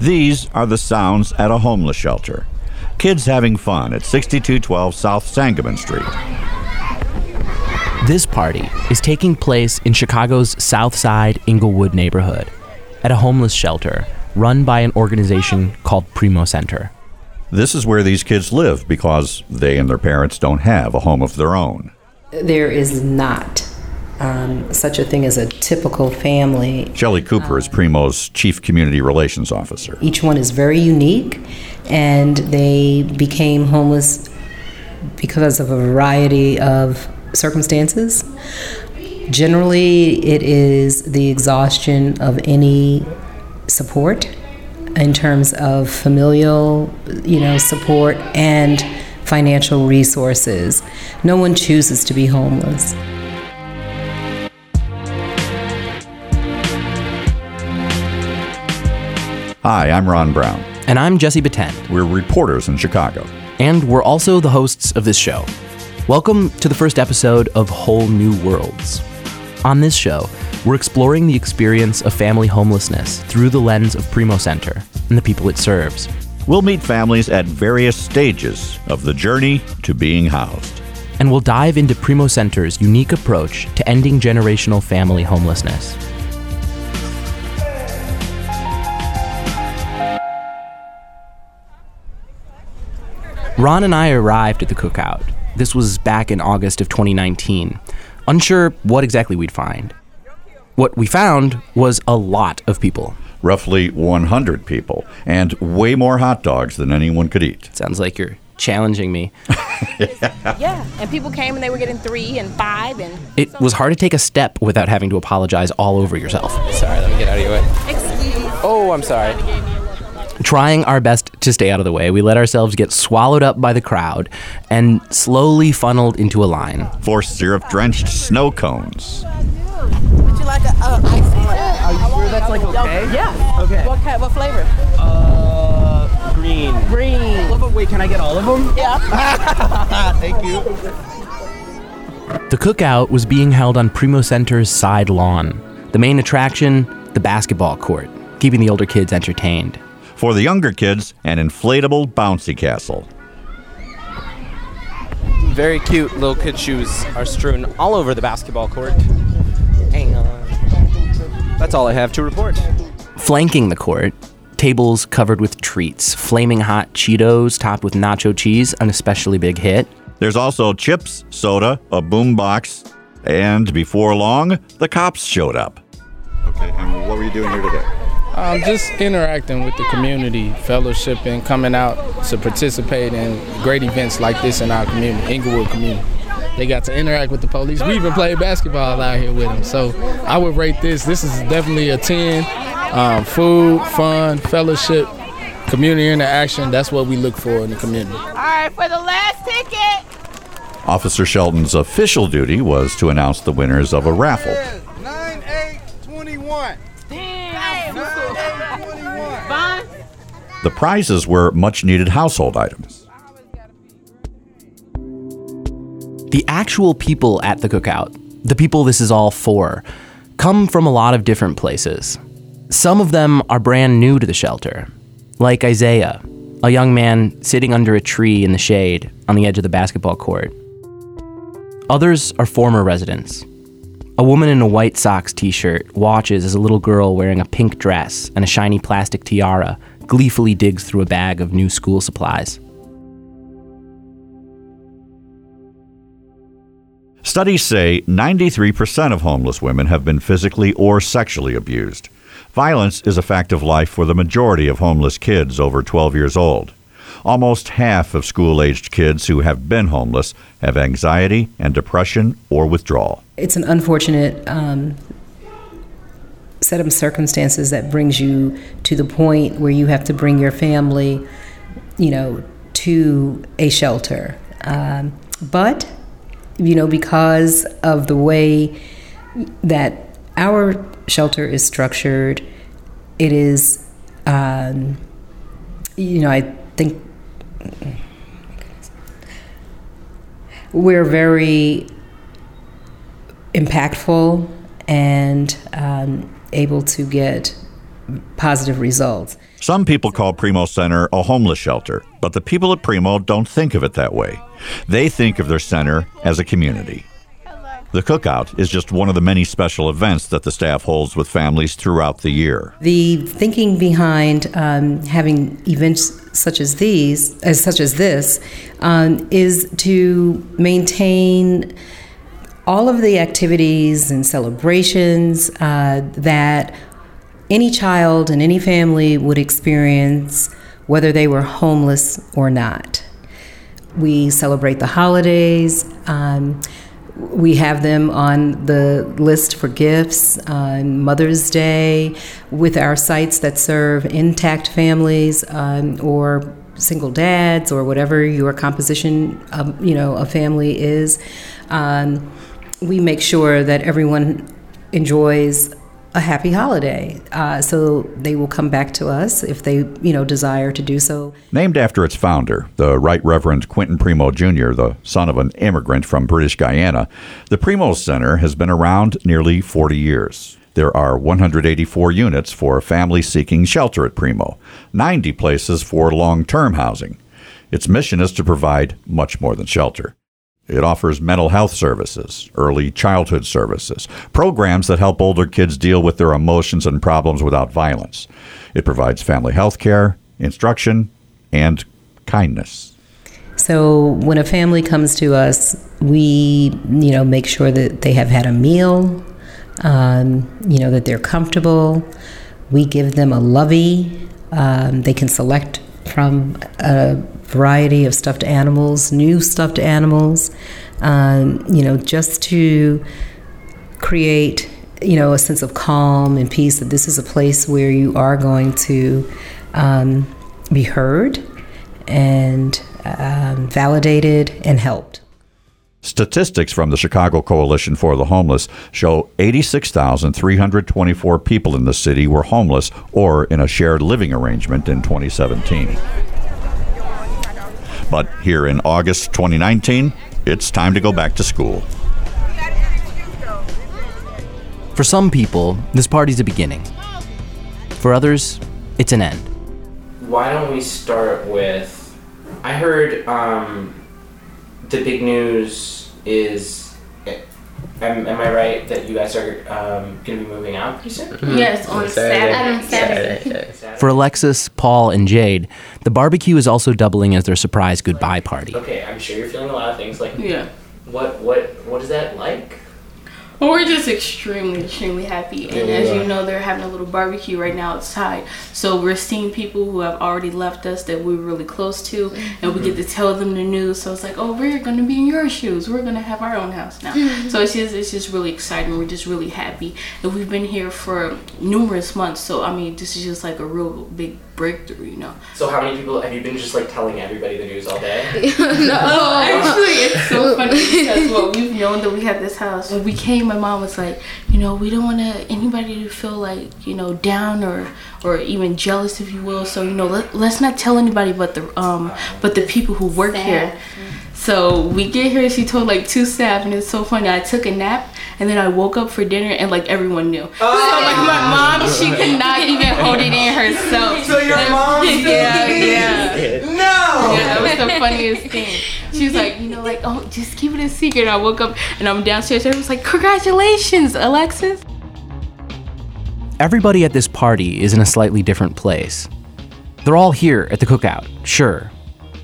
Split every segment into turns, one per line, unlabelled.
These are the sounds at a homeless shelter. Kids having fun at 6212 South Sangamon Street.
This party is taking place in Chicago's South Side Englewood neighborhood at a homeless shelter run by an organization called Primo Center.
This is where these kids live because they and their parents don't have a home of their own.
There is not um, such a thing as a typical family.
Shelley Cooper is Primo's chief community relations officer.
Each one is very unique, and they became homeless because of a variety of circumstances. Generally, it is the exhaustion of any support in terms of familial, you know, support and financial resources. No one chooses to be homeless.
Hi, I'm Ron Brown.
And I'm Jesse Betend.
We're reporters in Chicago.
And we're also the hosts of this show. Welcome to the first episode of Whole New Worlds. On this show, we're exploring the experience of family homelessness through the lens of Primo Center and the people it serves.
We'll meet families at various stages of the journey to being housed.
And we'll dive into Primo Center's unique approach to ending generational family homelessness. Ron and I arrived at the cookout. This was back in August of 2019, unsure what exactly we'd find. What we found was a lot of people.
Roughly 100 people, and way more hot dogs than anyone could eat.
Sounds like you're challenging me.
Yeah, yeah, and people came and they were getting three and five and.
It was hard to take a step without having to apologize all over yourself.
Sorry, let me get out of your way.
Excuse me.
Oh, I'm sorry.
Trying our best to stay out of the way, we let ourselves get swallowed up by the crowd and slowly funneled into a line.
For syrup drenched snow cones.
Would you like a uh, ice cream?
Are you sure that's like okay?
Yeah.
Okay.
What kind? What flavor?
Uh, green.
Green.
All of them? Wait, can I get all of them?
Yeah.
Thank you.
The cookout was being held on Primo Center's side lawn. The main attraction, the basketball court, keeping the older kids entertained.
For the younger kids, an inflatable bouncy castle.
Very cute little kid shoes are strewn all over the basketball court. And that's all I have to report.
Flanking the court, tables covered with treats, flaming hot Cheetos topped with nacho cheese, an especially big hit.
There's also chips, soda, a boombox, and before long, the cops showed up. Okay, and what were you doing here today?
Um, just interacting with the community, fellowshipping, coming out to participate in great events like this in our community, Englewood community. They got to interact with the police. We even played basketball out here with them. So I would rate this. This is definitely a 10. Um, food, fun, fellowship, community interaction. That's what we look for in the community.
All right, for the last ticket.
Officer Shelton's official duty was to announce the winners of a raffle. The prizes were much needed household items.
The actual people at the cookout, the people this is all for, come from a lot of different places. Some of them are brand new to the shelter, like Isaiah, a young man sitting under a tree in the shade on the edge of the basketball court. Others are former residents. A woman in a White Sox t shirt watches as a little girl wearing a pink dress and a shiny plastic tiara gleefully digs through a bag of new school supplies.
Studies say 93% of homeless women have been physically or sexually abused. Violence is a fact of life for the majority of homeless kids over 12 years old. Almost half of school aged kids who have been homeless have anxiety and depression or withdrawal.
It's an unfortunate um, set of circumstances that brings you to the point where you have to bring your family, you know, to a shelter. Um, but, you know, because of the way that our shelter is structured, it is, um, you know, I think we're very impactful and um, able to get positive results.
Some people call Primo Center a homeless shelter, but the people at Primo don't think of it that way. They think of their center as a community. The cookout is just one of the many special events that the staff holds with families throughout the year.
The thinking behind um, having events such as these, as such as this, um, is to maintain all of the activities and celebrations uh, that any child and any family would experience, whether they were homeless or not. We celebrate the holidays. Um, we have them on the list for gifts on Mother's Day with our sites that serve intact families um, or single dads or whatever your composition of you know a family is. Um, we make sure that everyone enjoys a happy holiday. Uh, so they will come back to us if they, you know, desire to do so.
Named after its founder, the Right Reverend Quentin Primo Jr., the son of an immigrant from British Guiana, the Primo Center has been around nearly 40 years. There are 184 units for families seeking shelter at Primo, 90 places for long term housing. Its mission is to provide much more than shelter. It offers mental health services, early childhood services, programs that help older kids deal with their emotions and problems without violence. It provides family health care, instruction, and kindness.
So when a family comes to us, we, you know, make sure that they have had a meal, um, you know, that they're comfortable. We give them a lovey. Um, they can select from a variety of stuffed animals, new stuffed animals, um, you know, just to create, you know, a sense of calm and peace that this is a place where you are going to um, be heard and um, validated and helped.
Statistics from the Chicago Coalition for the Homeless show 86,324 people in the city were homeless or in a shared living arrangement in 2017. But here in August 2019, it's time to go back to school.
For some people, this party's a beginning. For others, it's an end.
Why don't we start with? I heard um, the big news is. Am, am I right that you guys are um, going to be moving out pretty soon?
Yes, on Saturday. Saturday.
For Alexis, Paul, and Jade, the barbecue is also doubling as their surprise goodbye party.
Okay, I'm sure you're feeling a lot of things. Like,
Yeah.
what what what is that like?
Well, we're just extremely, extremely happy. And
Yeah,
as you know, they're having a little barbecue right now outside. So we're seeing people who have already left us that we're really close to, and we get to tell them the news. So it's like, oh, we're gonna be in your shoes. We're gonna have our own house now. so it's just, it's just really exciting. We're just really happy, and we've been here for numerous months. So I mean, this is just like a real big breakthrough, you know.
So how many people have you been just like telling everybody the news all day?
Oh, actually, it's so funny because what we've known that we have this house. When we came, my mom was like, you know, we don't want to anybody to feel like you know down or or even jealous, if you will. So you know, let, let's not tell anybody but the um but the people who work here. So we get here. She told like two staff, and it's so funny. I took a nap, and then I woke up for dinner, and like everyone knew. So like my mom, she could not even hold it in herself. Funniest thing. She was like, you know, like, oh, just keep it a secret. And I woke up and I'm downstairs. And I was like, congratulations, Alexis.
Everybody at this party is in a slightly different place. They're all here at the cookout, sure.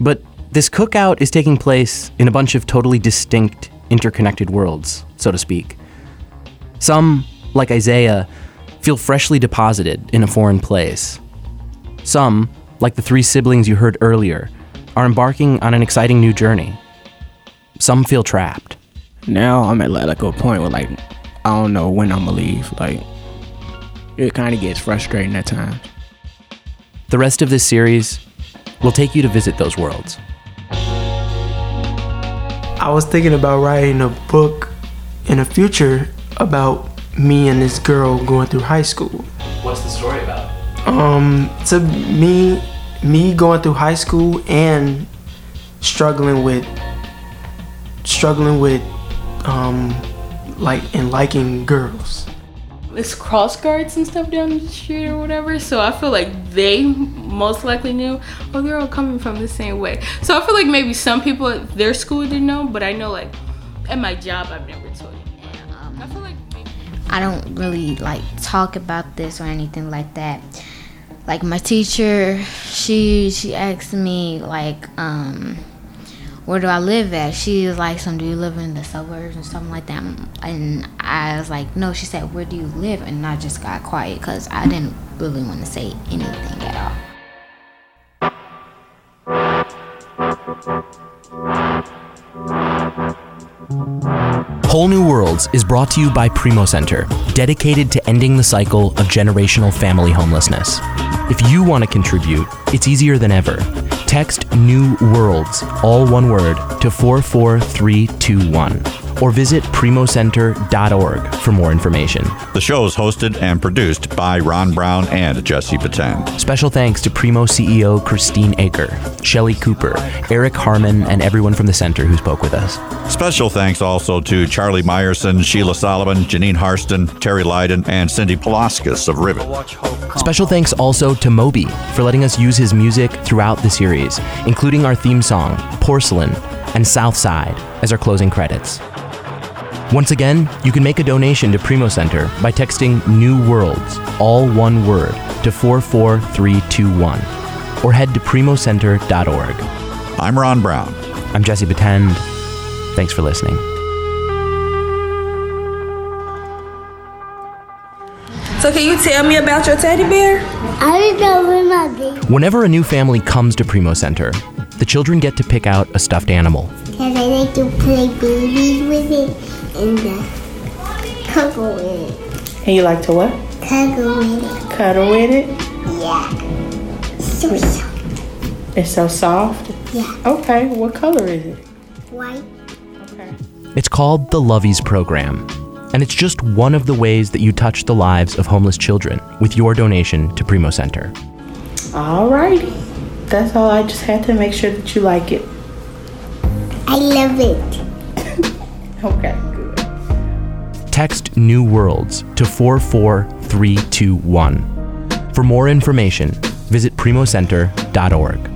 But this cookout is taking place in a bunch of totally distinct, interconnected worlds, so to speak. Some, like Isaiah, feel freshly deposited in a foreign place. Some, like the three siblings you heard earlier, are embarking on an exciting new journey. Some feel trapped.
now I'm at like a point where like I don't know when I'm gonna leave. Like it kind of gets frustrating at times.
The rest of this series will take you to visit those worlds.
I was thinking about writing a book in the future about me and this girl going through high school.
What's the story about?
Um, to me, me going through high school and struggling with, struggling with, um, like and liking girls.
it's cross guards and stuff down the street or whatever. So I feel like they most likely knew, oh, they're all coming from the same way. So I feel like maybe some people at their school didn't know, but I know like at my job, I've never told you. I feel like
I don't really like talk about this or anything like that. Like my teacher, she she asked me like, um, where do I live at? She was like, "So do you live in the suburbs and something like that?" And I was like, "No." She said, "Where do you live?" And I just got quiet because I didn't really want to say anything at all.
Whole New Worlds is brought to you by Primo Center, dedicated to ending the cycle of generational family homelessness. If you want to contribute, it's easier than ever. Text New Worlds, all one word, to 44321 or visit primocenter.org for more information.
The show is hosted and produced by Ron Brown and Jesse Betend.
Special thanks to Primo CEO Christine Achre, Shelley Cooper, Eric Harmon, and everyone from the center who spoke with us.
Special thanks also to Charlie Meyerson, Sheila Solomon, Janine Harston, Terry Lydon, and Cindy Polaskis of Rivet.
Special thanks also to Moby for letting us use his music throughout the series, including our theme song, Porcelain, and Southside as our closing credits. Once again, you can make a donation to Primo Center by texting New Worlds, all one word, to 44321 or head to primocenter.org.
I'm Ron Brown.
I'm Jesse Betend. Thanks for listening.
So can you tell me about your teddy bear?
I remember my baby.
Whenever a new family comes to Primo Center, the children get to pick out a stuffed animal.
Because I like to play babies with it and cuddle with it.
And you like to what?
Cuddle with it.
Cuddle with it?
Yeah. So soft.
It's so soft?
Yeah.
Okay, what color is it?
White.
Okay.
It's called the Lovies Program, and it's just one of the ways that you touch the lives of homeless children with your donation to Primo Center.
Alrighty. That's all. I just had to make sure that you like it.
I love it.
Okay.
Text New Worlds to 44321. For more information, visit primocenter.org.